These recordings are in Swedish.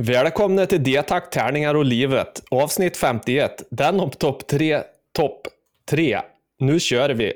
Välkomna till D-takt, tärningar och livet. Avsnitt 51. Den om topp 3, topp 3. Nu kör vi.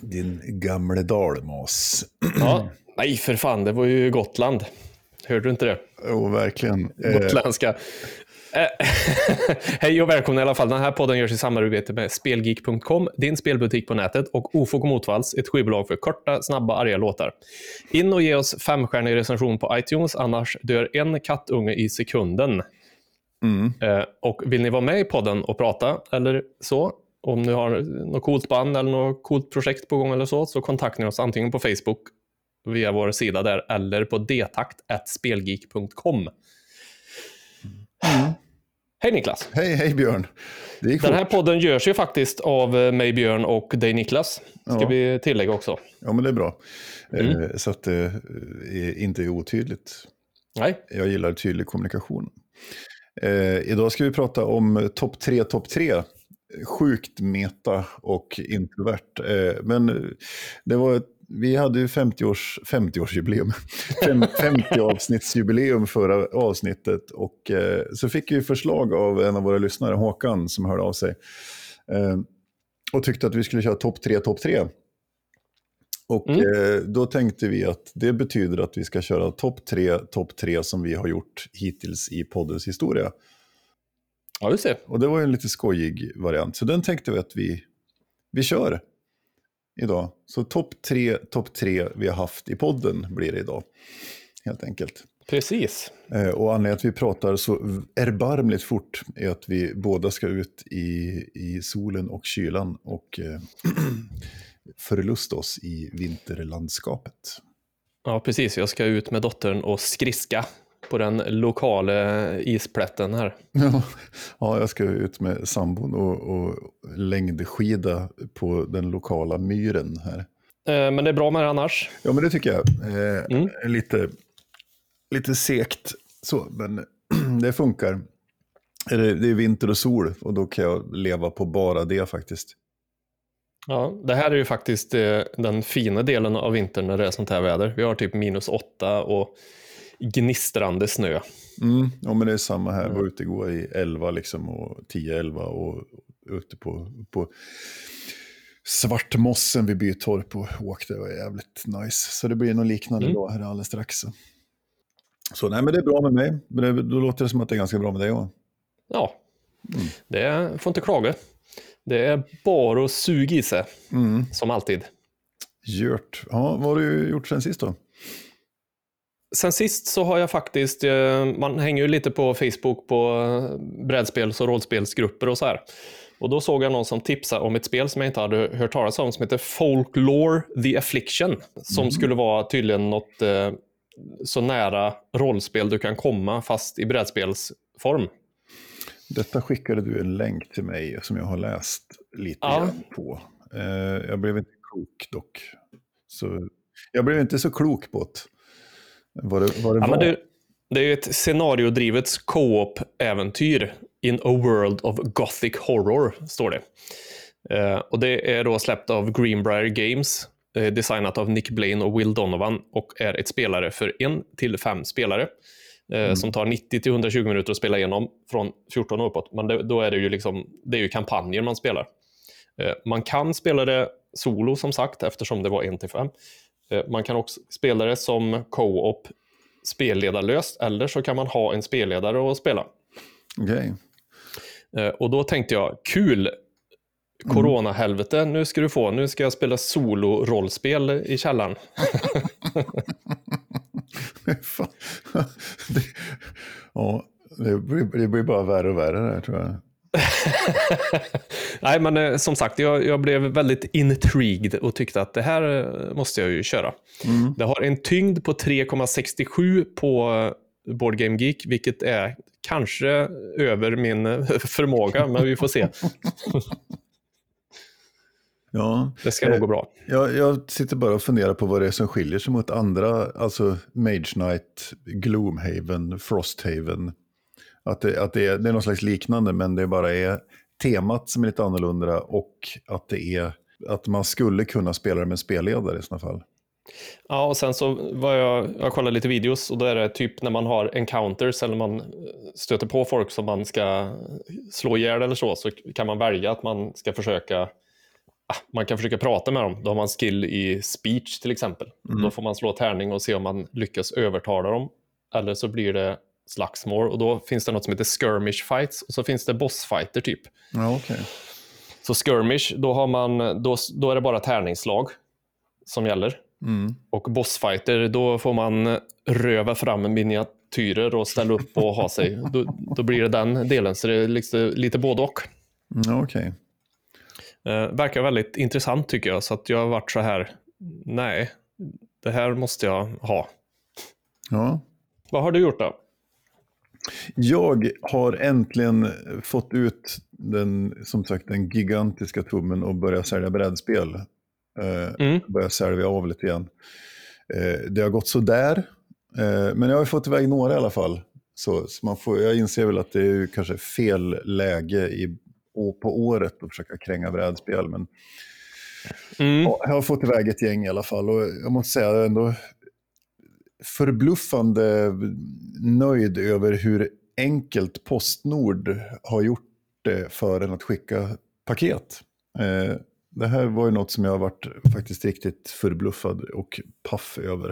Din gamle dalmas. Ja. Nej, för fan, det var ju Gotland. Hörde du inte det? Jo, verkligen. Eh, Gotländska. Eh, Hej och välkomna i alla fall. Den här podden görs i samarbete med Spelgeek.com, din spelbutik på nätet, och Ofog Motvalls, ett skivbolag för korta, snabba, arga låtar. In och ge oss femstjärnig recension på iTunes, annars dör en kattunge i sekunden. Mm. Eh, och vill ni vara med i podden och prata eller så, om ni har något coolt band eller något coolt projekt på gång eller så, så kontaktar ni oss antingen på Facebook via vår sida där eller på detakt.spelgeek.com. Hej Niklas! Hej, hej Björn. Den fort. här podden görs ju faktiskt av eh, mig Björn och dig Niklas. Ska Ja. vi tillägga också. Ja, men det är bra. Mm. Eh, så att det eh, inte är otydligt. Nej, Jag gillar tydlig kommunikation. Eh, idag ska vi prata om topp tre, topp tre. Sjukt meta och introvert. Eh, men det var ett, vi hade ju 50-års, 50-årsjubileum. 50-avsnittsjubileum förra avsnittet. Och eh, så fick vi förslag av en av våra lyssnare, Håkan, som hörde av sig. Eh, och tyckte att vi skulle köra topp tre, topp tre. Och Mm. eh, då tänkte vi att det betyder att vi ska köra topp tre, topp tre som vi har gjort hittills i poddens historia. ja du ser. Och det var ju en lite skojig variant, så den tänkte vi att vi, vi kör idag. Så topp tre, topp tre vi har haft i podden blir det idag, helt enkelt. Precis. Eh, och anledningen till att vi pratar så erbarmligt fort är att vi båda ska ut i, i solen och kylan och eh, förlusta oss i vinterlandskapet. Ja, precis. Jag ska ut med dottern och skriska på den lokala isplätten här. Ja, ja, jag ska ut med sambon och, och längdskida på den lokala myren här. Eh, Men det är bra med det annars. Ja, men det tycker jag. Eh, Mm. lite, lite segt så, men det funkar. Det är vinter och sol och då kan jag leva på bara det faktiskt. Ja, det här är ju faktiskt eh, den fina delen av vintern när det är sånt här väder. Vi har typ minus åtta och gnistrande snö. Mm, ja, men det är samma här. Jag var ute igår i 11 liksom, och 10-11 och ute på, på Svartmossen vid Bytorp och åkte. Det var jävligt nice. Så det blir nog liknande Mm. dag här alldeles strax. Så. så nej, men det är bra med mig. Men det, då låter det som att det är ganska bra med dig också. Ja, Mm. det får inte klaga. Det är bara att suga i sig, Mm. som alltid. Gjort. Ja, vad har du gjort sen sist då? Sen sist så har jag faktiskt, eh, man hänger ju lite på Facebook på eh, brädspels och rollspelsgrupper och så här. Och då såg jag någon som tipsade om ett spel som jag inte hade hört talas om som heter Folklore The Affliction. Som skulle vara tydligen något eh, så nära rollspel du kan komma fast i brädspelsform. Detta skickade du en länk till mig som jag har läst lite Ja. på. Eh, jag blev inte klok dock. Så, jag blev inte så klok på det. Vad det, vad det Ja, var. det, det är ett scenariodrivet co-op-äventyr in a world of gothic horror, står det. Eh, och det är då släppt av Greenbrier Games, eh, designat av Nick Blaine och Will Donovan och är ett spelare för en till fem spelare. Eh, Som tar 90 till 120 minuter att spela igenom från 14 och uppåt. Men det, då är det ju liksom, det är ju kampanjer man spelar. Eh, man kan spela det solo som sagt, eftersom det var en till fem. Eh, Man kan också spela det som co-op spelledarlöst, eller så kan man ha en spelledare att spela. Eh, Och då tänkte jag, kul! Corona-helvete, nu ska du få. Nu ska jag spela solo-rollspel i källaren. Det, ja, det blir, det blir bara värre och värre där tror jag. Nej, men eh, som sagt, jag, jag blev väldigt intrigued och tyckte att det här eh, måste jag ju köra. Mm. Det har en tyngd på 3,67 på Board Game Geek, vilket är kanske över min förmåga, men vi får se. Ja, Det ska nog gå bra. jag, jag sitter bara och funderar på vad det är som skiljer sig mot andra, alltså Mage Knight, Gloomhaven, Frosthaven. Att, det, att det, är, det är någon slags liknande, men det bara är temat som är lite annorlunda och att det är att man skulle kunna spela det med spelledare i sådana fall. Ja, och sen så var jag, jag kollade lite videos och då är det typ när man har encounters eller man stöter på folk som man ska slå ihjäl eller så, så kan man välja att man ska försöka man kan försöka prata med dem. Då har man skill i speech till exempel. Då får man slå tärning och se om man lyckas övertala dem. Eller så blir det slagsmål och då finns det något som heter skirmish fights och så finns det bossfighter typ. Ja, okej. Så skirmish, då, har man, då, då är det bara tärningsslag som gäller. Mm. Och bossfighter, då får man röva fram miniatyrer och ställa upp och ha sig. Då, då blir det den delen, så det är lite, lite både och. Mm, okej. Eh, verkar väldigt intressant tycker jag, så att jag har varit så här, nej, det här måste jag ha. Ja. Vad har du gjort då? Jag har äntligen fått ut den, som sagt, den gigantiska tummen och börjat sälja brädspel. Eh, Mm. börjar sälja av lite igen. Eh, det har gått sådär, eh, men jag har fått iväg några i alla fall. Så, så man får, jag inser väl att det är ju kanske fel läge i, på året att försöka kränga brädspel. Men Mm. ja, jag har fått iväg ett gäng i alla fall. Och jag måste säga jag är ändå förbluffande nöjd över hur enkelt Postnord har gjort det för en att skicka paket. Eh, det här var ju något som jag har varit faktiskt riktigt förbluffad och paff över.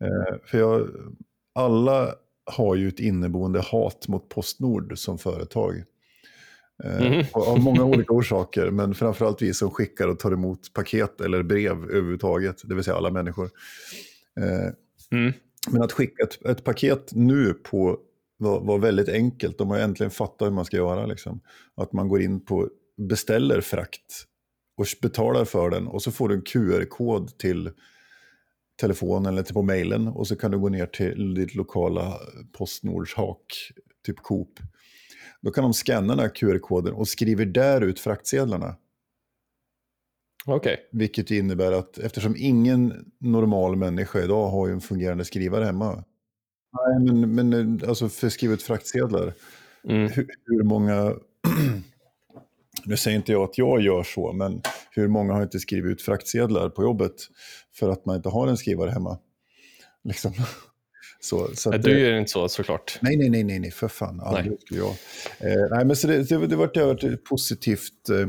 Eh, för jag, alla har ju ett inneboende hat mot Postnord som företag. Och Av många olika orsaker, men framförallt vi som skickar och tar emot paket eller brev överhuvudtaget, det vill säga alla människor. Eh, Mm. men att skicka ett, ett paket nu på var, var väldigt enkelt. De har äntligen fattat hur man ska göra. Liksom. Att man går in på, beställer frakt och betalar för den och så får du en QR-kod till telefonen eller till på mejlen och så kan du gå ner till ditt lokala Postnords hak, typ Coop. Då kan de scanna den här QR-koden och skriver där ut fraktsedlarna. Okej. Vilket innebär att eftersom ingen normal människa idag har ju en fungerande skrivare hemma. Nej, men, men alltså för skrivet fraktsedlar. Mm. Hur, hur många, nu säger inte jag att jag gör så, men hur många har inte skrivit ut fraktsedlar på jobbet för att man inte har en skrivare hemma? Liksom. Så, så Nej, att Du det- gör inte så såklart. Nej, nej, nej, nej, nej, för fan. Aldrig skulle jag. Eh, nej, men så det, det, det varit positivt, eh,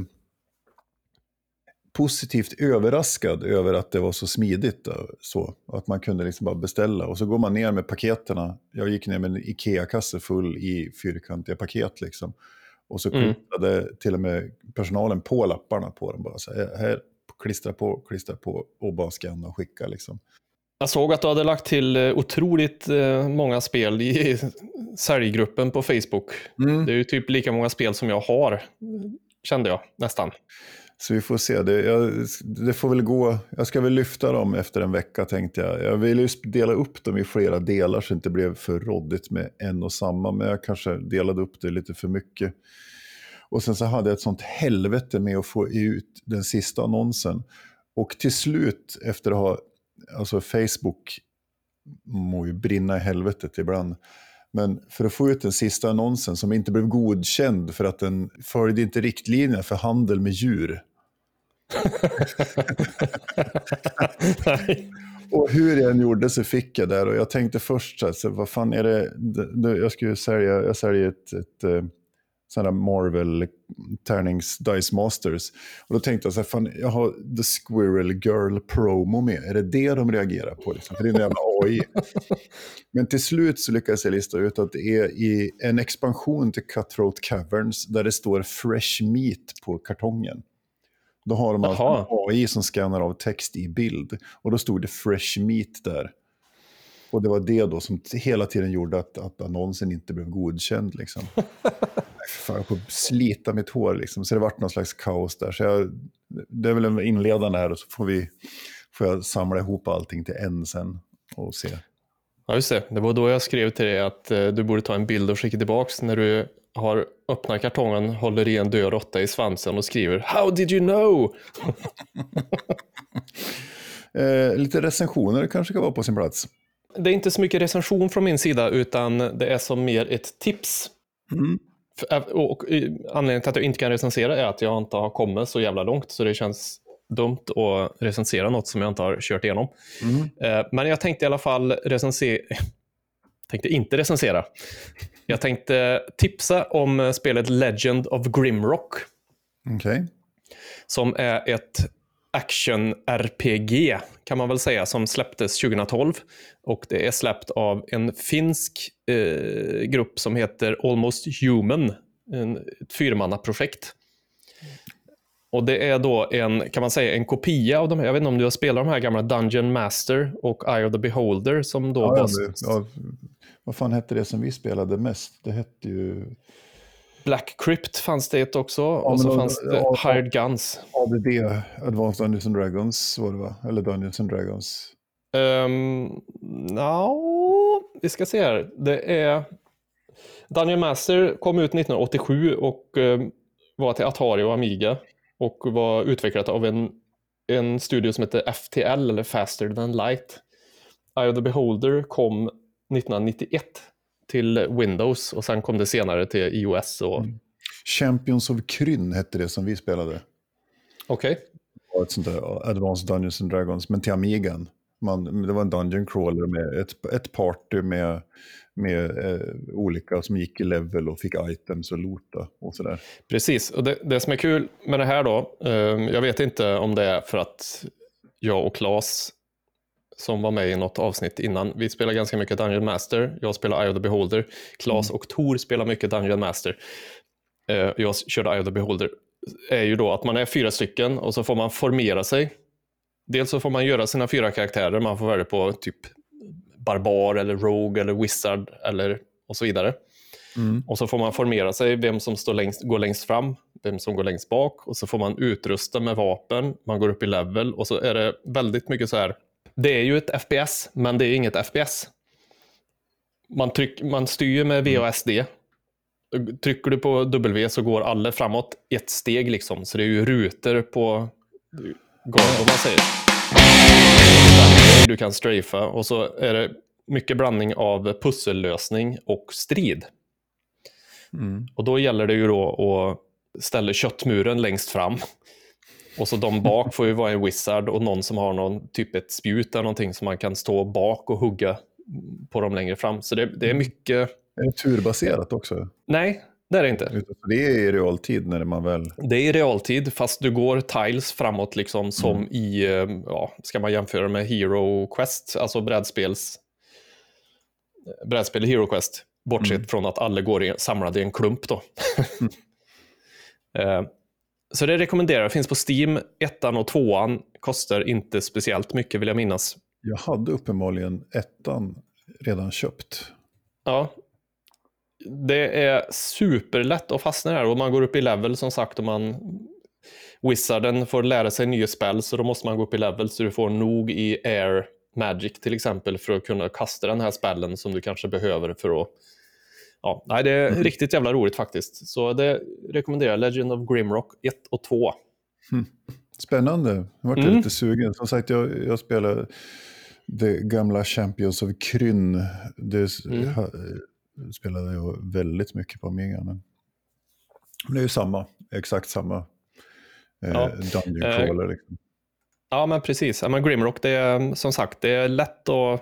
positivt överraskad över att det var så smidigt. Då, så, att man kunde liksom bara beställa. Och så går man ner med paketerna. Jag gick ner med en Ikea-kasse full i fyrkantiga paket. Liksom. Och så Mm. klistrade till och med personalen på lapparna på dem. Bara så här, här, klistra på, klistra på och bara scanna och skicka. Liksom. Jag såg att du hade lagt till eh, otroligt eh, många spel i säljgruppen på Facebook. Det är ju typ lika många spel som jag har, kände jag nästan. Så vi får se. Det, jag, det får väl gå. Jag ska väl lyfta dem efter en vecka tänkte jag. Jag vill ju dela upp dem i flera delar så det inte blev för råddigt med en och samma. Men jag kanske delade upp det lite för mycket. Och sen så hade jag ett sånt helvete med att få ut den sista annonsen. Och till slut efter att ha, alltså Facebook må ju brinna i helvetet ibland. Men för att få ut den sista annonsen som inte blev godkänd för att den följde inte riktlinjerna för handel med djur. Och hur jag än gjorde så fick jag där och jag tänkte först så här, så vad fan är det, jag skulle sälja, jag säljer ett, ett här Marvel tärnings Dice Masters. Och då tänkte jag så här, fan jag har The Squirrel Girl promo med, är det det de reagerar på? Liksom? För det är en jävla AI. Men till slut så lyckades jag lista ut att det är i en expansion till Cutthroat Caverns där det står Fresh Meat på kartongen. Då har de alltså en AI som skannar av text i bild. Och då stod det Fresh Meat där. Och det var det då som hela tiden gjorde att, att annonsen inte blev godkänd. Liksom. Fan, jag får slita mitt hår liksom. Så det vart någon slags kaos där. Så jag, det är väl en inledande här och så får, vi, får jag samla ihop allting till en sen och se. Ja, just det. Det var då jag skrev till dig att eh, du borde ta en bild och skicka tillbaks när du har öppnat kartongen, håller i en död råtta i svansen och skriver How did you know? Eh, lite recensioner kanske kan vara på sin plats. Det är inte så mycket recension från min sida, utan det är som mer ett tips. Mm. Och anledningen till att jag inte kan recensera är att jag inte har kommit så jävla långt, så det känns dumt att recensera något som jag inte har kört igenom. Mm. Eh, Men jag tänkte i alla fall recensera... tänkte inte recensera. Jag tänkte tipsa om spelet Legend of Grimrock, Okej. som är ett action-RPG, kan man väl säga, som släpptes 2012. Och det är släppt av en finsk eh, grupp som heter Almost Human, en, ett fyrmannaprojekt. Och det är då en, kan man säga, en kopia av de här, jag vet inte om du har spelat de här gamla Dungeon Master och Eye of the Beholder som då Ja, var... ja, ja, vad fan hette det som vi spelade mest? Det hette ju Black Crypt fanns det ett också, och men så då- fanns det ja, ja. Hired Guns. ADD, Advanced Dungeons and Dragons var det va? Eller Dungeons and Dragons. Um, vi ska se här. Det är... Dungeon Master kom ut 1987 och eh, var till Atari och Amiga och var utvecklat av en, en studio som heter FTL, eller Faster Than Light. Eye of the Beholder kom 1991 till Windows och sen kom det senare till iOS. Och... Champions of Kryn hette det som vi spelade. Okej. Det var ett sånt där Advanced Dungeons and Dragons, men till Amigan. Man, det var en dungeon crawler med ett, ett party med, med eh, olika som gick i level och fick items och loota och sådär. Precis, och det, det som är kul med det här då, eh, jag vet inte om det är för att jag och Claes som var med i något avsnitt innan, vi spelar ganska mycket Dungeon Master, jag spelar Eye of the Beholder, Claes och Tor spelar mycket Dungeon Master, eh, jag körde Eye of the Beholder, är ju då att man är fyra stycken och så får man formera sig. Dels så får man göra sina fyra karaktärer, man får välja på typ barbar eller rogue eller wizard eller och så vidare. Och så får man formera sig, vem som står längst, går längst fram, vem som går längst bak. Och så får man utrusta med vapen, man går upp i level och så är det väldigt mycket så här. Det är ju ett FPS, men det är inget FPS. Man, tryck, man styr med och SD. Trycker du på W så går alla framåt ett steg liksom. Så det är ju rutor på golv, om man säger. Du kan strafa och så är det mycket blandning av pussellösning och strid. Och då gäller det ju då att ställa köttmuren längst fram. Och så de bak får ju vara en wizard och någon som har någon typ ett spjut eller någonting som man kan stå bak och hugga på dem längre fram. Så det, det är mycket... Är det turbaserat också? Nej, det är det inte. Det är i realtid när man väl... Det är i realtid, fast du går tiles framåt liksom som i, eh, ja, ska man jämföra med Hero Quest, alltså brädspels, brädspel Hero Quest, bortsett från att alla går i, samlade i en klump då. Eh, Så det rekommenderar jag, finns på Steam, ettan och tvåan, kostar inte speciellt mycket vill jag minnas. Jag hade uppenbarligen ettan redan köpt. Ja. Det är superlätt att fastna här och man går upp i level som sagt och man Wizarden får lära sig nya spel så då måste man gå upp i level så du får nog i Air Magic till exempel för att kunna kasta den här spellen som du kanske behöver för att Ja, nej, det är riktigt jävla roligt faktiskt. Så det rekommenderar jag. Legend of Grimrock 1 och 2. Spännande. Nu vart jag Mm. lite sugen. Som sagt, jag, jag spelar det gamla Champions of Kryn. Det Mm. Spelade jag väldigt mycket på Amiga. Men det är ju samma, exakt samma eh, Ja. Dungeon Eh, Crawler. Liksom. Ja, men precis. Men Grimrock, det är som sagt, det är lätt att,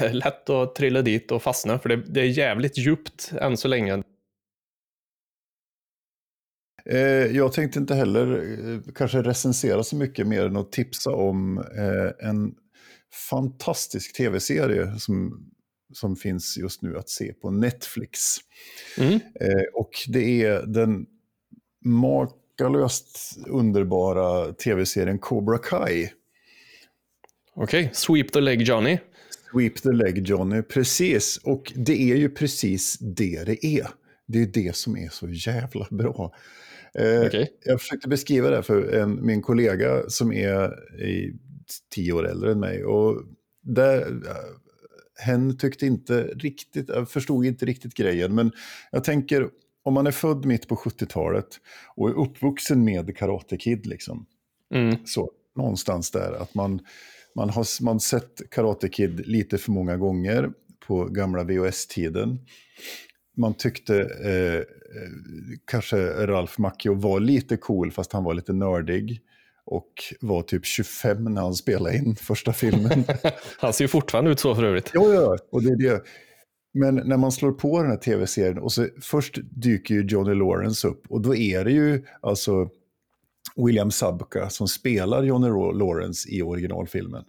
lätt att trilla dit och fastna, för det, det är jävligt djupt än så länge. Eh, jag tänkte inte heller eh, kanske recensera så mycket mer än att tipsa om eh, en fantastisk tv-serie som, som finns just nu att se på Netflix. Mm. Eh, och det är den makalöst underbara tv-serien Cobra Kai. Okej, Sweep the leg Johnny. Sweep the leg Johnny, precis. Och det är ju precis det det är. Det är det som är så jävla bra. Eh, Okej. Jag försökte beskriva det för en, min kollega som är i tio år äldre än mig. Och där, hen tyckte inte riktigt, jag förstod inte riktigt grejen. Men jag tänker, om man är född mitt på 70-talet och är uppvuxen med Karate Kid, liksom, Mm. så någonstans där, att man, man har man sett Karate Kid lite för många gånger på gamla VHS-tiden. Man tyckte eh, eh, kanske Ralf Macchio var lite cool, fast han var lite nördig. Och var typ 25 när han spelade in första filmen. Han ser ju fortfarande ut så för övrigt. Ja, ja, och det är det. Men när man slår på den här tv-serien och så först dyker ju Johnny Lawrence upp och då är det ju alltså William Sabka som spelar Johnny Lawrence i originalfilmen.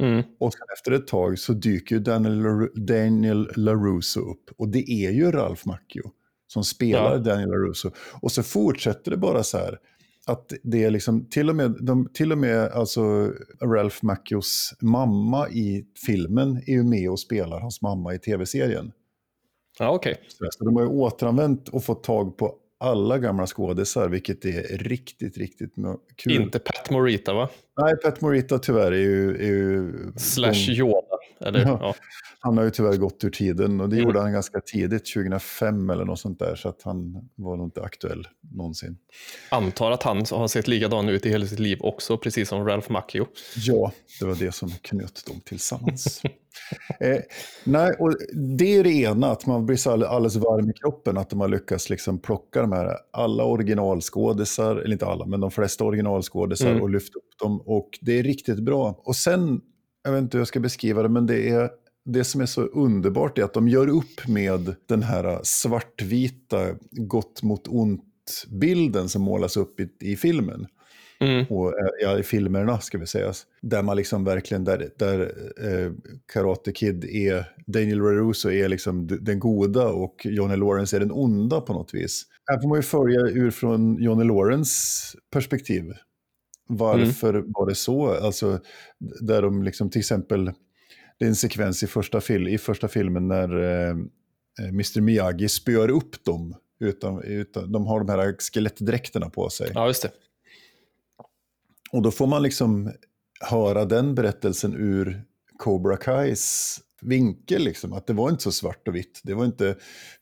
Mm. Och sen efter ett tag så dyker ju Daniel, Daniel LaRusso upp och det är ju Ralph Macchio som spelar Ja. Daniel LaRusso. Och så fortsätter det bara så här att det är liksom till och med, de, till och med alltså Ralph Macchios mamma i filmen är ju med och spelar hans mamma i tv-serien. Ja, okej. Så de har ju återanvänt och fått tag på alla gamla skådisar, vilket är riktigt, riktigt kul. Inte Pat Morita va? Nej, Pat Morita tyvärr är ju... Är ju Slash Yoda. Eller, Ja. ja. Han har ju tyvärr gått ur tiden och det Mm. gjorde han ganska tidigt, 2005 eller något sånt där, så att han var nog inte aktuell någonsin. Antar att han har sett likadan ut i hela sitt liv också, precis som Ralph Macchio. Ja, det var det som knöt dem tillsammans. eh, nej, och det är det ena, att man blir så all- alldeles varm i kroppen, att de har lyckats liksom plocka de här, alla originalskådisar, eller inte alla, men de flesta originalskådisar Mm. och lyfta upp dem. Och det är riktigt bra. Och sen, jag vet inte hur jag ska beskriva det, men det är det som är så underbart är att de gör upp med den här svartvita gott mot ont-bilden som målas upp i, i filmen Mm. och, eh, ja, i filmerna ska vi säga. Där man liksom verkligen, där, där eh, Karate Kid är, Daniel LaRusso är liksom den goda och Johnny Lawrence är den onda på något vis. Här får man ju följa ur från Johnny Lawrence perspektiv. Varför var det så? Alltså, där de liksom till exempel, det är en sekvens i första, fil, i första filmen när eh, eh, Mr Miyagi spöar upp dem. Utan, utan, de har de här skelettdräkterna på sig. Ja, just det. Och då får man liksom höra den berättelsen ur Cobra Kais vinkel. Liksom. Att det var inte så svart och vitt. Det var inte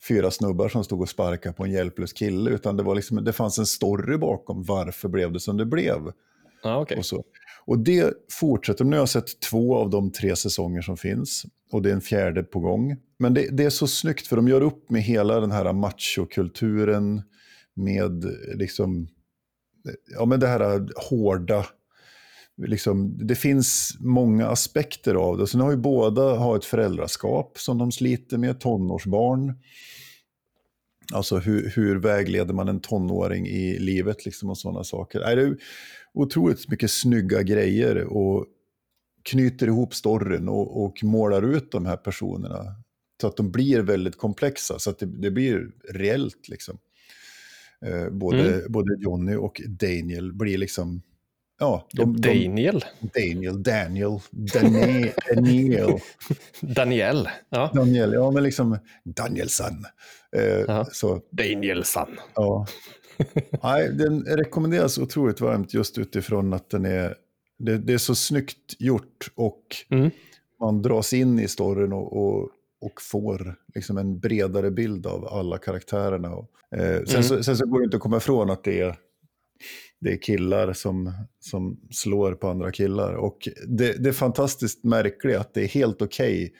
fyra snubbar som stod och sparkade på en hjälplös kille. Utan det, var liksom, det fanns en story bakom varför blev det som det blev. Ah, okay. Och, så. och det fortsätter. Nu har jag sett två av de tre säsonger som finns. Och det är en fjärde på gång. Men det, det är så snyggt för de gör upp med hela den här machokulturen. Med liksom, ja men det här hårda. Liksom, det finns många aspekter av det. Sen har ju båda har ett föräldraskap som de sliter med, tonårsbarn. Alltså hur, hur vägleder man en tonåring i livet liksom och sådana saker. Nej, det är otroligt mycket snygga grejer och knyter ihop storyn och, och målar ut de här personerna. Så att de blir väldigt komplexa, så att det, det blir reellt liksom. Eh, både, Mm. både Johnny och Daniel blir liksom, ja, de, de, Daniel. Daniel, Daniel, Daniel, Daniel. Daniel. Ja. Daniel, ja men liksom Danielsson. Eh, så, Danielsson. ja. Nej, den rekommenderas otroligt varmt just utifrån att den är, det, det är så snyggt gjort och Mm. man dras in i storyn och, och, och får liksom en bredare bild av alla karaktärerna. Och, eh, sen, Mm. så, sen så går det inte att komma ifrån att det är, det är killar som, som slår på andra killar. Och det, det är fantastiskt märkligt att det är helt okej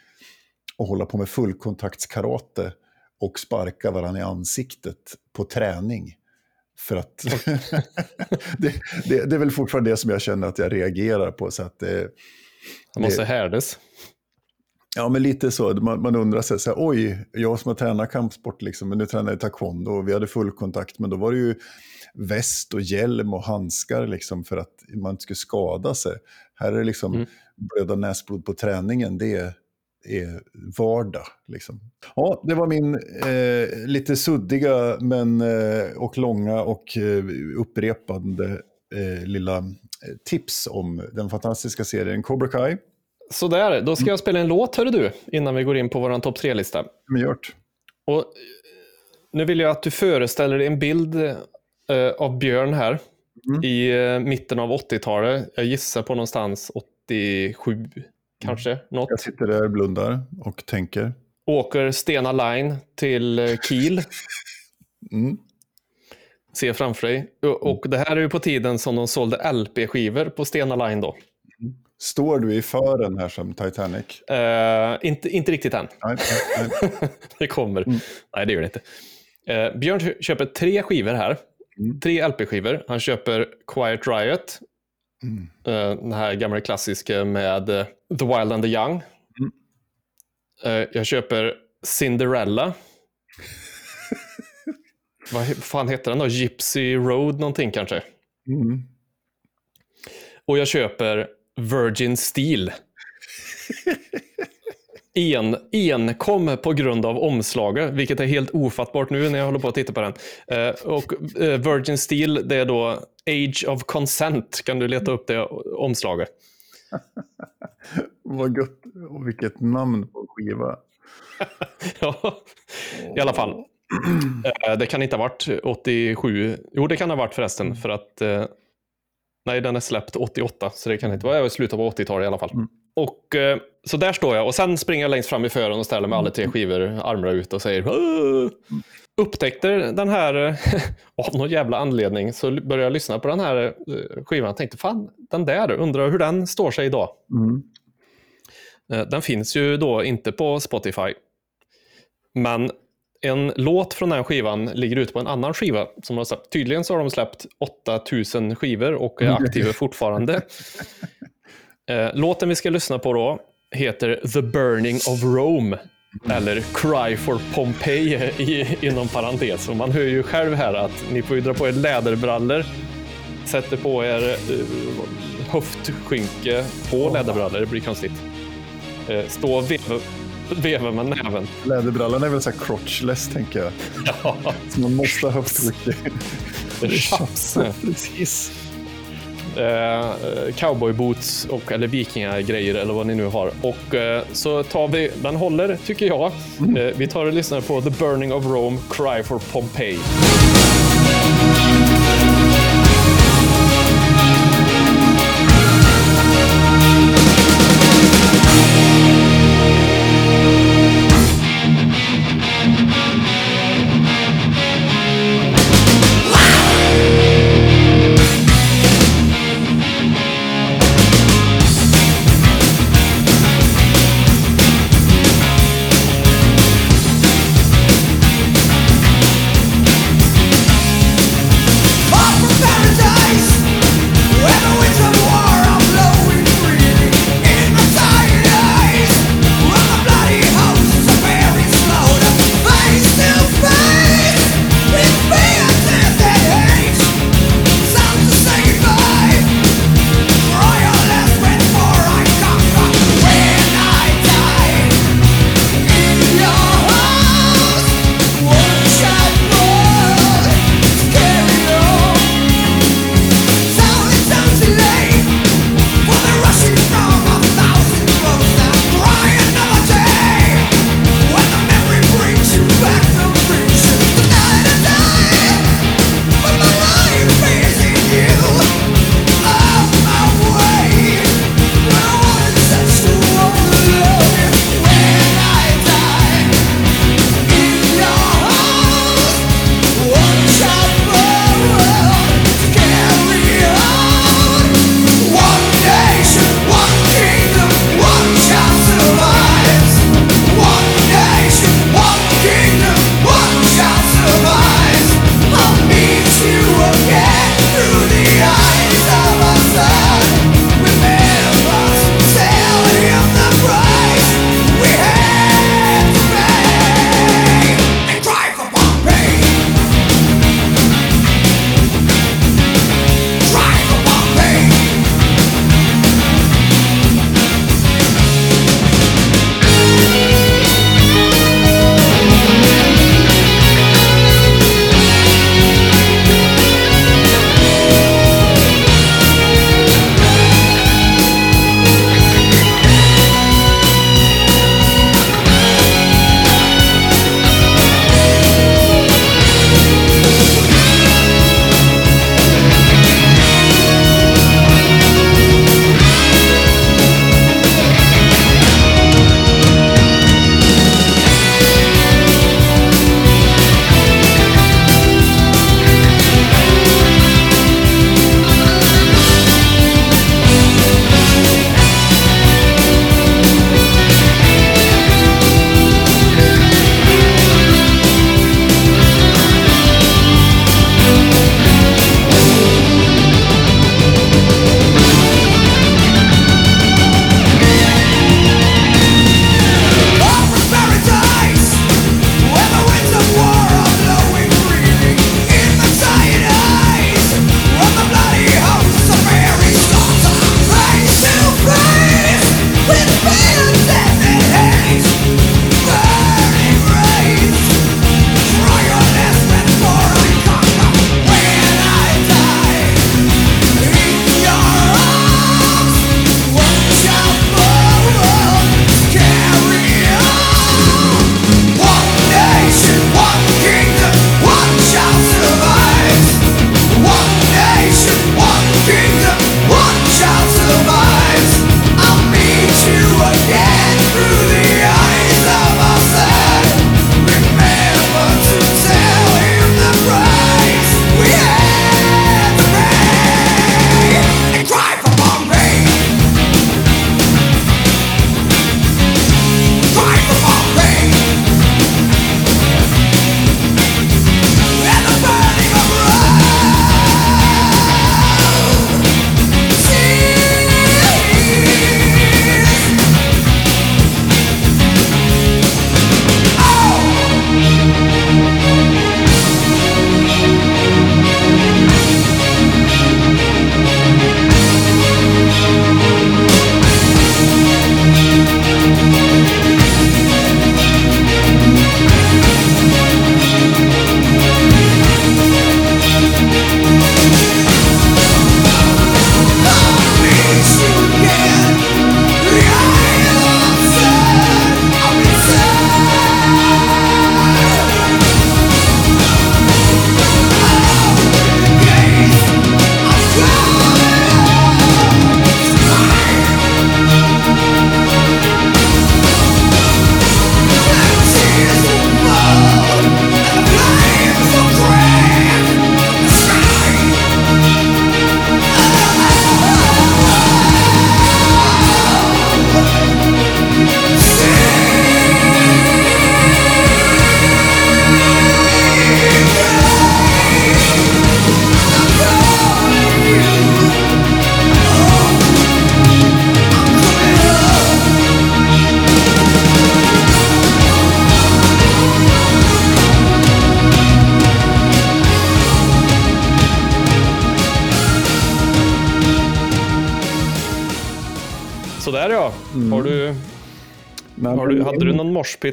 att hålla på med fullkontaktskarate och sparka varandra i ansiktet på träning. För att det, det, det är väl fortfarande det som jag känner att jag reagerar på. Så att det, Han måste Det- härdes. Ja, men lite så. Man, man undrar sig, så här, oj, jag som har tränat kampsport, liksom, men nu tränar jag taekwondo och vi hade full kontakt, men då var det ju väst och hjälm och handskar liksom, för att man inte skulle skada sig. Här är det liksom Mm. blöda näsblod på träningen, det är, är vardag. Liksom. Ja, det var min eh, lite suddiga men, eh, och långa och eh, upprepande eh, lilla eh, tips om den fantastiska serien Cobra Kai. Sådär, då ska jag spela en låt, hörru du, innan vi går in på vår topp tre-lista. Men gjort. Och eh, nu vill jag att du föreställer dig en bild av Björn här Mm. i mitten av 80-talet. Jag gissar på någonstans 87, kanske något. Jag sitter där, blundar och tänker. Åker Stena Line till eh, Kiel. Mm. Ser framför dig. Och- Och det här är ju på tiden som de sålde LP-skivor på Stena Line då. Står du i fören här som Titanic? Eh, inte, inte riktigt än. Nej, nej, nej. det kommer. Mm. Nej, det gör det inte. Eh, Björn kö- köper tre skivor här. Mm. Tre LP-skivor. Han köper Quiet Riot. Mm. Den här gamla klassiska med eh, The Wild and the Young. Mm. Eh, jag köper Cinderella. Vad fan heter den då? Gypsy Road någonting kanske. Mm. Och jag köper Virgin Steel. En, enkom på grund av omslaget, vilket är helt ofattbart nu när jag håller på att titta på den. Eh, och eh, Virgin Steel, det är då Age of Consent. Kan du leta upp det omslaget? Vad gött. Och vilket namn på skiva. ja, i alla fall. Eh, det kan inte ha varit 87. Jo, det kan ha varit förresten, för att nej, den är släppt 88, så det kan inte vara i slutet av 80-talet i alla fall. Mm. Och eh, så där står jag och sen springer jag längst fram i fören och ställer mig alla tre skivor, armarna ut och säger "Åh!" Upptäckte den här, av någon jävla anledning, så började jag lyssna på den här eh, skivan och tänkte fan, den där, undrar hur den står sig idag. Mm. Eh, Den finns ju då inte på Spotify. Men en låt från den skivan ligger ute på en annan skiva. Som de släppt. Tydligen så har de släppt 8000 skivor och är aktiva fortfarande. Eh, Låten vi ska lyssna på då heter The Burning of Rome. Eller Cry for Pompeii i, inom parentes. Och man hör ju själv här att ni får ju dra på er läderbrallor. Sätter på er uh, höftskynke på läderbrallor, det blir konstigt. Eh, stå och veva, veva med näven. Läderbrallan är väl så här crotchless, tänker jag. Ja, Så man måste ha höftrycke. det är tjafs. Precis. eh, cowboyboots och eller vikingagrejer eller vad ni nu har. Och eh, så tar vi, den håller tycker jag. Eh, vi tar och lyssnar på The Burning of Rome, Cry for Pompeii.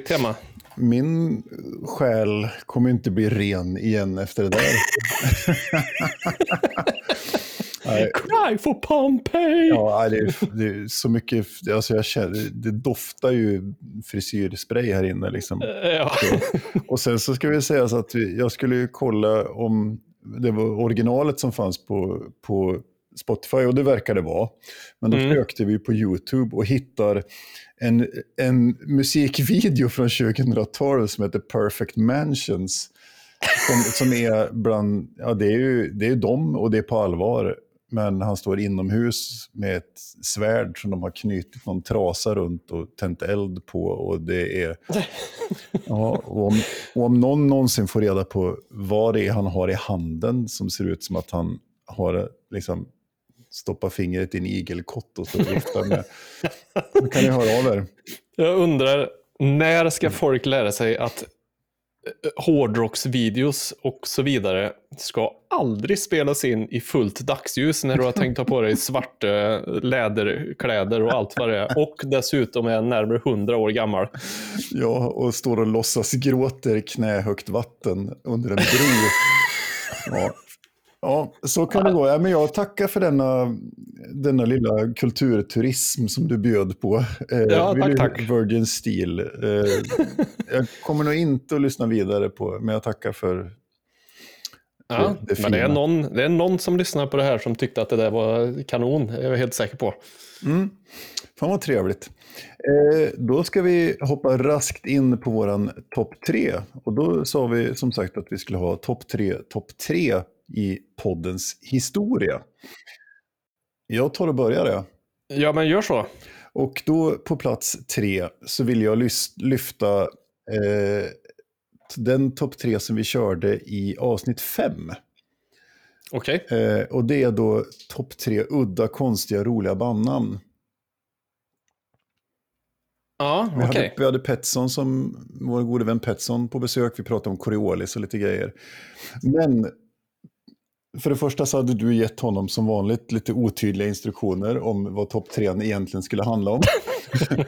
Hemma? min själ kommer inte bli ren igen efter det där. Cry for Pompeii! ja, det, är, det är så mycket, alltså jag känner, det doftar ju frisyrspray här inne liksom. Ja. Och sen så ska vi säga så att vi, jag skulle ju kolla om det var originalet som fanns på, på Spotify och det verkar det vara. Men då Mm. sökte vi på YouTube och hittar en, en musikvideo från 2012 som heter Perfect Mansions. Som, som är bland, ja det är ju det är dem och det är på allvar. Men han står inomhus med ett svärd som de har knutit någon trasa runt och tänt eld på. Och det är... Ja, och om, och om någon någonsin får reda på vad det är han har i handen som ser ut som att han har liksom stoppa fingret i en igelkott och så viftar med. Då kan ni höra av er. Jag undrar, när ska folk lära sig att eh, hårdrocksvideos och så vidare ska aldrig spelas in i fullt dagsljus när du har tänkt ta på dig svarta läderkläder och allt vad det är. Och dessutom är närmare 100 år gammal. Ja, och står och låtsas gråter knähögt vatten under en bro. Ja. Ja, så kan det gå. Ja, men jag tackar för denna, denna lilla kulturturism som du bjöd på. Eh, Ja, tack, tack. Virgin Steel. Eh, jag kommer nog inte att lyssna vidare på, men jag tackar för... Ja, Det- det men det är, fina. någon, det är någon som lyssnar på det här som tyckte att det där var kanon. Det är jag helt säker på. Mm. Fan vad trevligt. Eh, då ska vi hoppa raskt in på våran topp tre. Och då sa vi som sagt att vi skulle ha topp tre, topp tre i poddens historia. Jag tar och börjar det. Ja, men gör så. Och då på plats tre så vill jag lyfta eh, den topp tre som vi körde i avsnitt fem. Okej. Eh, och det är då topp tre udda, konstiga, roliga bandnamn. Ja, Vi, okej. hade, vi hade Petson som, vår gode vän Petson på besök. Vi pratade om Coriolis och lite grejer. Men för det första så hade du gett honom som vanligt lite otydliga instruktioner om vad topp tre egentligen skulle handla om.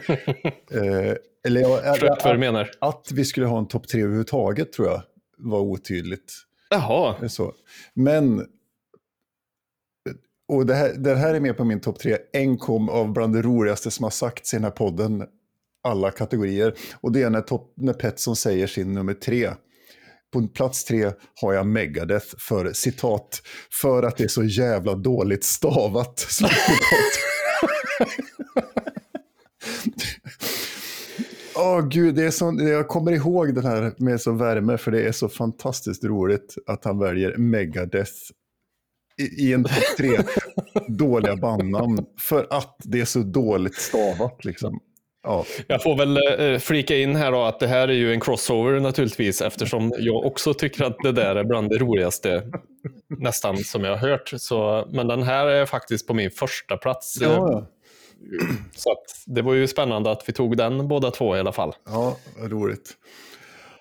eh, eller ja, Förstår inte vad du att, menar. att vi skulle ha en topp tre överhuvudtaget tror jag var otydligt. Jaha. Är Så. Men, och det här, det här är med på min topp tre, enkom av bland det roligaste som har sagts i den här podden, alla kategorier. Och det är när, top, när Petson säger sin nummer tre. På plats tre har jag Megadeth för citat, för att det är så jävla dåligt stavat. Slutcitat. Åh gud, det är så, jag kommer ihåg den här med så värme för det är så fantastiskt roligt att han väljer Megadeth i, i en topp tre dåliga bandnamn för att det är så dåligt stavat liksom. Ja, Jag får väl eh, flika in här då att det här är ju en crossover naturligtvis eftersom jag också tycker att det där är bland det roligaste nästan som jag har hört. Så, men den här är faktiskt på min första plats. ja, Så det var ju spännande att vi tog den båda två i alla fall. ja roligt.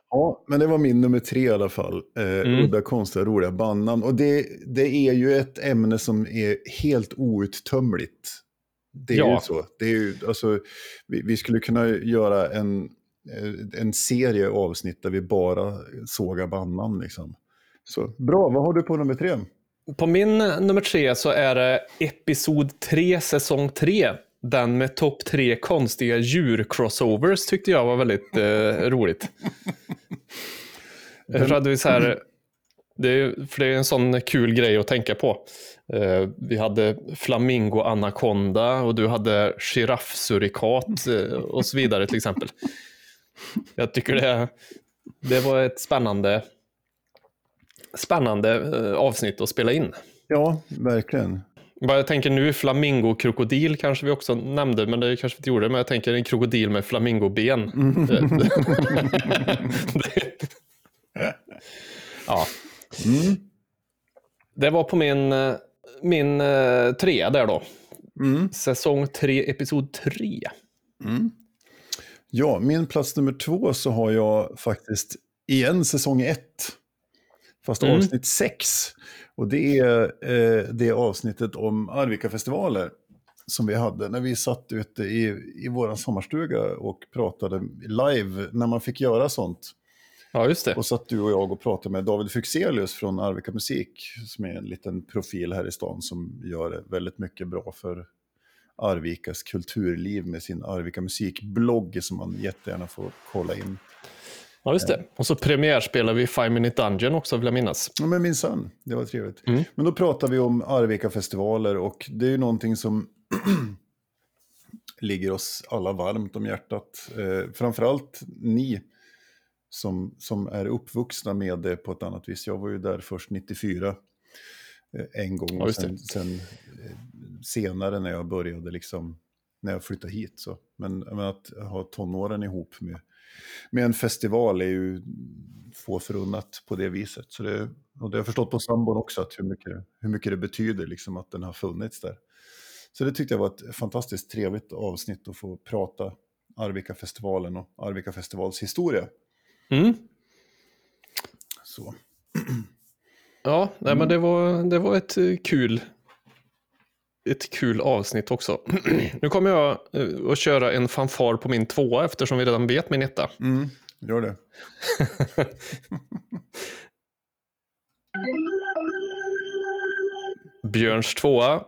Ja, men det var min nummer tre i alla fall. Eh, Mm. Udda, konstiga, roliga bandnamn. Och det, det är ju ett ämne som är helt outtömligt. Det är Ja. ju så. Det är ju, alltså, vi, vi skulle kunna göra en, eh, en serie avsnitt där vi bara sågar bandnamn. Liksom. Så, bra, vad har du på nummer tre? På min eh, nummer tre så är det episod 3, säsong 3. Den med topp tre konstiga djur-crossovers tyckte jag var väldigt eh, roligt. Tror att vi så här, det är, för det är en sån kul grej att tänka på. Eh, vi hade flamingo anaconda och du hade giraffsurikat eh, och så vidare till exempel. Jag tycker det, det var ett spännande, spännande eh, avsnitt att spela in. Ja, verkligen. Vad jag tänker nu, flamingo-krokodil kanske vi också nämnde, men det kanske vi inte gjorde. Men jag tänker en krokodil med flamingoben. ja. Mm. Det var på min, eh, min uh, trea där då. Mm. Säsong 3, episod 3. Mm. Ja, min plats nummer två så har jag faktiskt igen säsong ett. Fast Mm. avsnitt sex. Och det är eh, det avsnittet om Arvika-festivaler. som vi hade när vi satt ute i, i vår sommarstuga och pratade live när man fick göra sånt. Ja, just det. Och satt du och jag och pratade med David Fixelius från Arvika Musik, som är en liten profil här i stan som gör väldigt mycket bra för Arvikas kulturliv med sin Arvika Musik-blogg som man jättegärna får kolla in. Ja, just det. Och så premiärspelar vi Five Minute Dungeon också, vill jag minnas. Ja, men minsann, det var trevligt. Mm. Men då pratar vi om Arvika-festivaler och det är ju någonting som ligger oss alla varmt om hjärtat. Eh, framförallt ni som, som är uppvuxna med det på ett annat vis. Jag var ju där först 94 eh, en gång och sen, sen eh, senare när jag började liksom, när jag flyttade hit. Så. Men, men att ha tonåren ihop med, med en festival är ju få förunnat på det viset. Så det, och det har jag förstått på sambon också, att hur, mycket, hur mycket det betyder liksom att den har funnits där. Så det tyckte jag var ett fantastiskt trevligt avsnitt att få prata Arvika-festivalen och Arvika-festivals historia. Mm. Så. Ja, nej, men det var, det var ett eh, kul, ett kul avsnitt också. nu kommer jag eh, att köra en fanfar på min tvåa eftersom vi redan vet min etta. Mm, gör det. Björns tvåa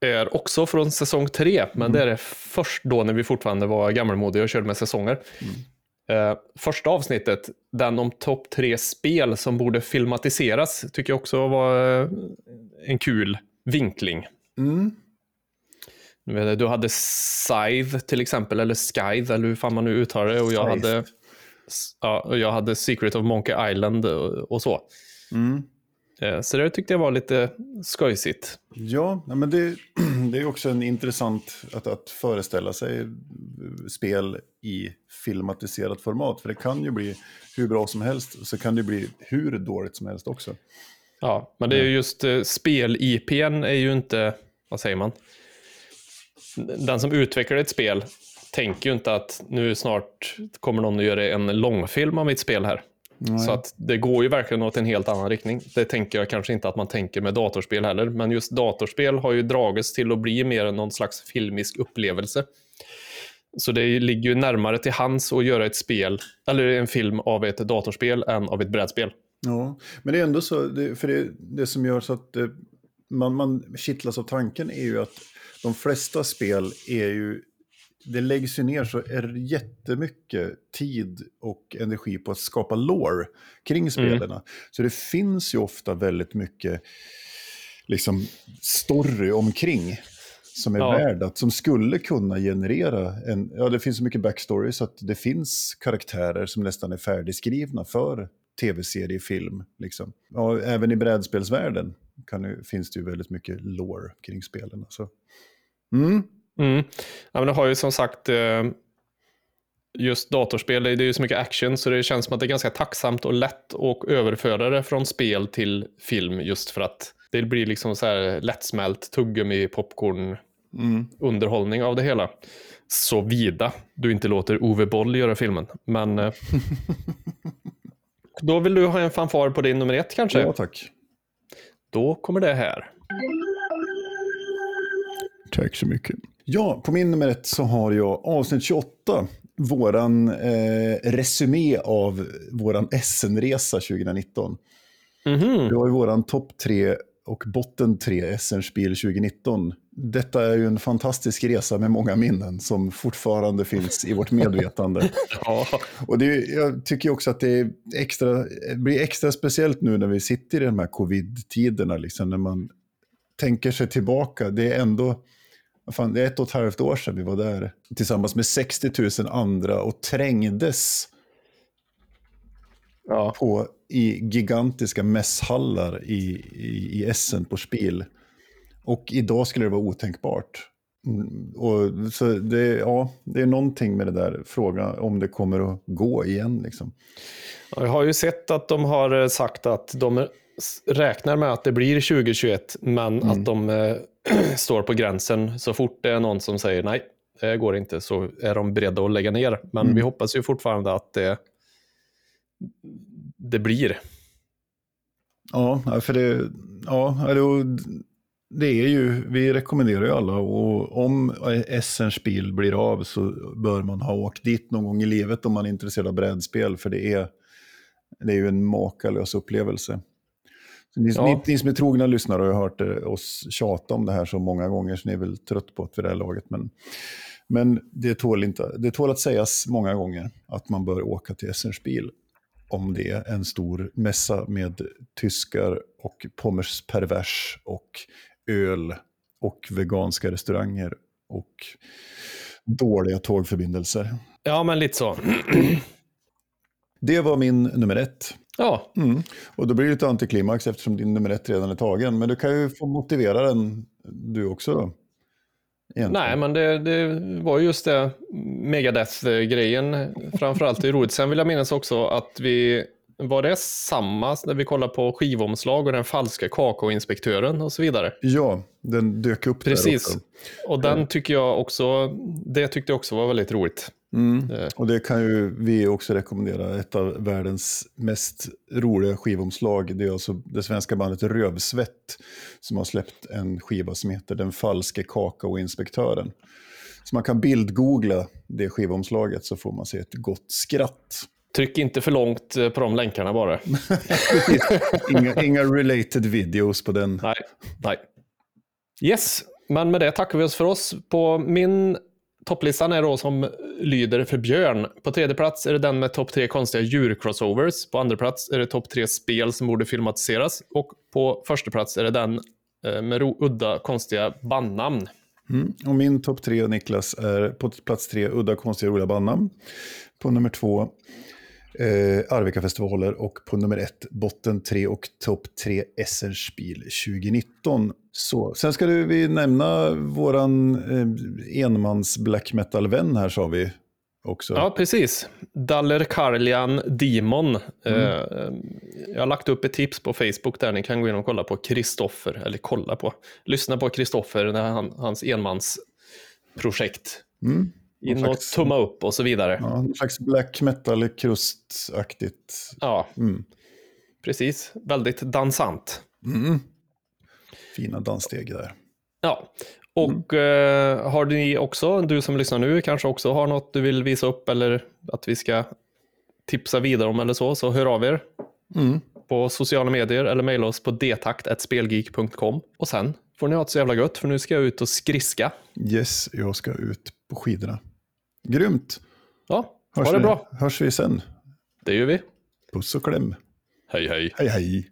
är också från säsong tre, men det är det först då när vi fortfarande var gammalmodiga och körde med säsonger. Eh, första avsnittet, den om topp tre spel som borde filmatiseras, tycker jag också var eh, en kul vinkling. Mm. Du hade Scythe till exempel, eller Scythe, eller hur fan man nu uttalar det. Och jag, Scythe. hade, ja, och jag hade Secret of Monkey Island och, och så. Mm. Eh, Så det tyckte jag var lite skojsigt. Ja, men det, det är också en intressant att, att föreställa sig spel i filmatiserat format. För det kan ju bli hur bra som helst, så kan det bli hur dåligt som helst också. Ja, men det är ju just eh, spel-IPn är ju inte, vad säger man? Den som utvecklar ett spel tänker ju inte att nu snart kommer någon att göra en långfilm av mitt spel här. Så att det går ju verkligen åt en helt annan riktning. Det tänker jag kanske inte att man tänker med datorspel heller. Men just datorspel har ju dragits till att bli mer än någon slags filmisk upplevelse. Så det ligger ju närmare till hands att göra ett spel, eller en film av ett datorspel än av ett brädspel. Ja, men det är ändå så, för det, det som gör så att eh, man, man kittlas av tanken är ju att de flesta spel är ju, det läggs ju ner så är jättemycket tid och energi på att skapa lore kring spelarna. Så det finns ju ofta väldigt mycket liksom story omkring som är Ja. värd att, som skulle kunna generera en, ja det finns så mycket backstory så att det finns karaktärer som nästan är färdigskrivna för tv-serie, film. Liksom. Ja, även i brädspelsvärlden kan finns det ju väldigt mycket lore kring spelen. Så. Mm. Mm. Ja, men det har ju som sagt eh, just datorspel, det är ju så mycket action så det känns som att det är ganska tacksamt och lätt att överföra det från spel till film just för att det blir liksom så här lättsmält tuggummi, popcorn, Mm. underhållning av det hela. Såvida du inte låter Ove Boll göra filmen. Men eh, då vill du ha en fanfar på din nummer ett kanske? Ja, tack. Då kommer det här. Tack så mycket. Ja, på min nummer ett så har jag avsnitt 28. Våran eh, resumé av våran SN-resa 2019. Mhm. Det var ju våran topp tre och botten tre SN-spel 2019. Detta är ju en fantastisk resa med många minnen som fortfarande finns i vårt medvetande. Ja. Och det, jag tycker också att det extra, det blir extra speciellt nu när vi sitter i de här covid-tiderna, liksom, när man tänker sig tillbaka. Det är ändå, fan, det är ett och ett halvt år sedan vi var där tillsammans med 60 000 andra och trängdes ja. på, i gigantiska mässhallar i, i, i Essen på Spil. Och idag skulle det vara otänkbart. Mm, Och så det, ja, det är någonting med det där, frågan om det kommer att gå igen. Liksom. Ja, Jag har ju sett att de har eh, sagt att de räknar med att det blir 2021, men att de eh, står på gränsen. Så fort det är någon som säger nej, det går inte, så är de beredda att lägga ner. Men vi hoppas ju fortfarande att det, det blir. Ja, för det, ja, det, det är ju, vi rekommenderar ju alla och om Essenspiel blir av så bör man ha åkt dit någon gång i livet om man är intresserad av brädspel, för det är, det är ju en makalös upplevelse. Ni, ja. ni, ni, som är trogna lyssnare har hört oss tjata om det här så många gånger, så ni är väl trött på det vid det här laget. Men, men det, tål inte, det tål att sägas många gånger att man bör åka till Essenspiel om det är en stor mässa med tyskar och pommers pervers och öl och veganska restauranger och dåliga tågförbindelser. Ja, men lite så. Det var min nummer ett. Ja. Mm. Och då blir det lite antiklimax eftersom din nummer ett redan är tagen. Men du kan ju få motivera den du också då. Egentligen. Nej, men det, det, var just det, Megadeth-grejen framförallt är roligt. Sen vill jag minnas också att vi, var det samma när vi kollade på skivomslag och den falska kakaoinspektören och så vidare? Ja, den dök upp Precis. där också. Och den tycker jag också, det tyckte jag också var väldigt roligt. Mm. Eh. Och det kan ju vi också rekommendera. Ett av världens mest roliga skivomslag. Det är alltså det svenska bandet Rövsvett som har släppt en skiva som heter Den falske kakaoinspektören. Så man kan bildgoogla det skivomslaget så får man se ett gott skratt. Tryck inte för långt eh, på de länkarna bara. inga, inga related videos på den. Nej, nej. Yes, men med det tackar vi oss för oss. På min topplistan är då som lyder för Björn. På tredje plats är det den med topp tre konstiga djur-crossovers. På andra plats är det topp tre spel som borde filmatiseras. Och på första plats är det den eh, med udda konstiga bandnamn. Mm. Och min topp tre, Niklas, är på plats tre udda konstiga roliga bandnamn. På nummer två eh, Arvika-festivaler och på nummer ett botten 3 och topp 3 Essenspiel 2019. Så, sen ska du, vi nämna våran eh, enmans black metal-vän här sa vi. Också. Ja, precis. Daller Karlian Demon. Mm. Eh, jag har lagt upp ett tips på Facebook där ni kan gå in och kolla på Kristoffer, eller kolla på, lyssna på Kristoffer, han, hans enmansprojekt. Mm. In och tumma upp och så vidare. Ja, en slags black metal krustaktigt. Ja, mm. precis. Väldigt dansant. Mm. Fina danssteg där. Ja, och mm. eh, har ni också, du som lyssnar nu, kanske också har något du vill visa upp eller att vi ska tipsa vidare om eller så, så hör av er. Mm. På sociala medier eller mejla oss på detakt.spelgeek.com. Och sen får ni ha det så jävla gött, för nu ska jag ut och skriska. Yes, jag ska ut på skidorna. Grymt. Ja, hörs ha det vi, bra. Hörs vi sen. Det gör vi. Puss och kläm. Hej hej. Hej hej.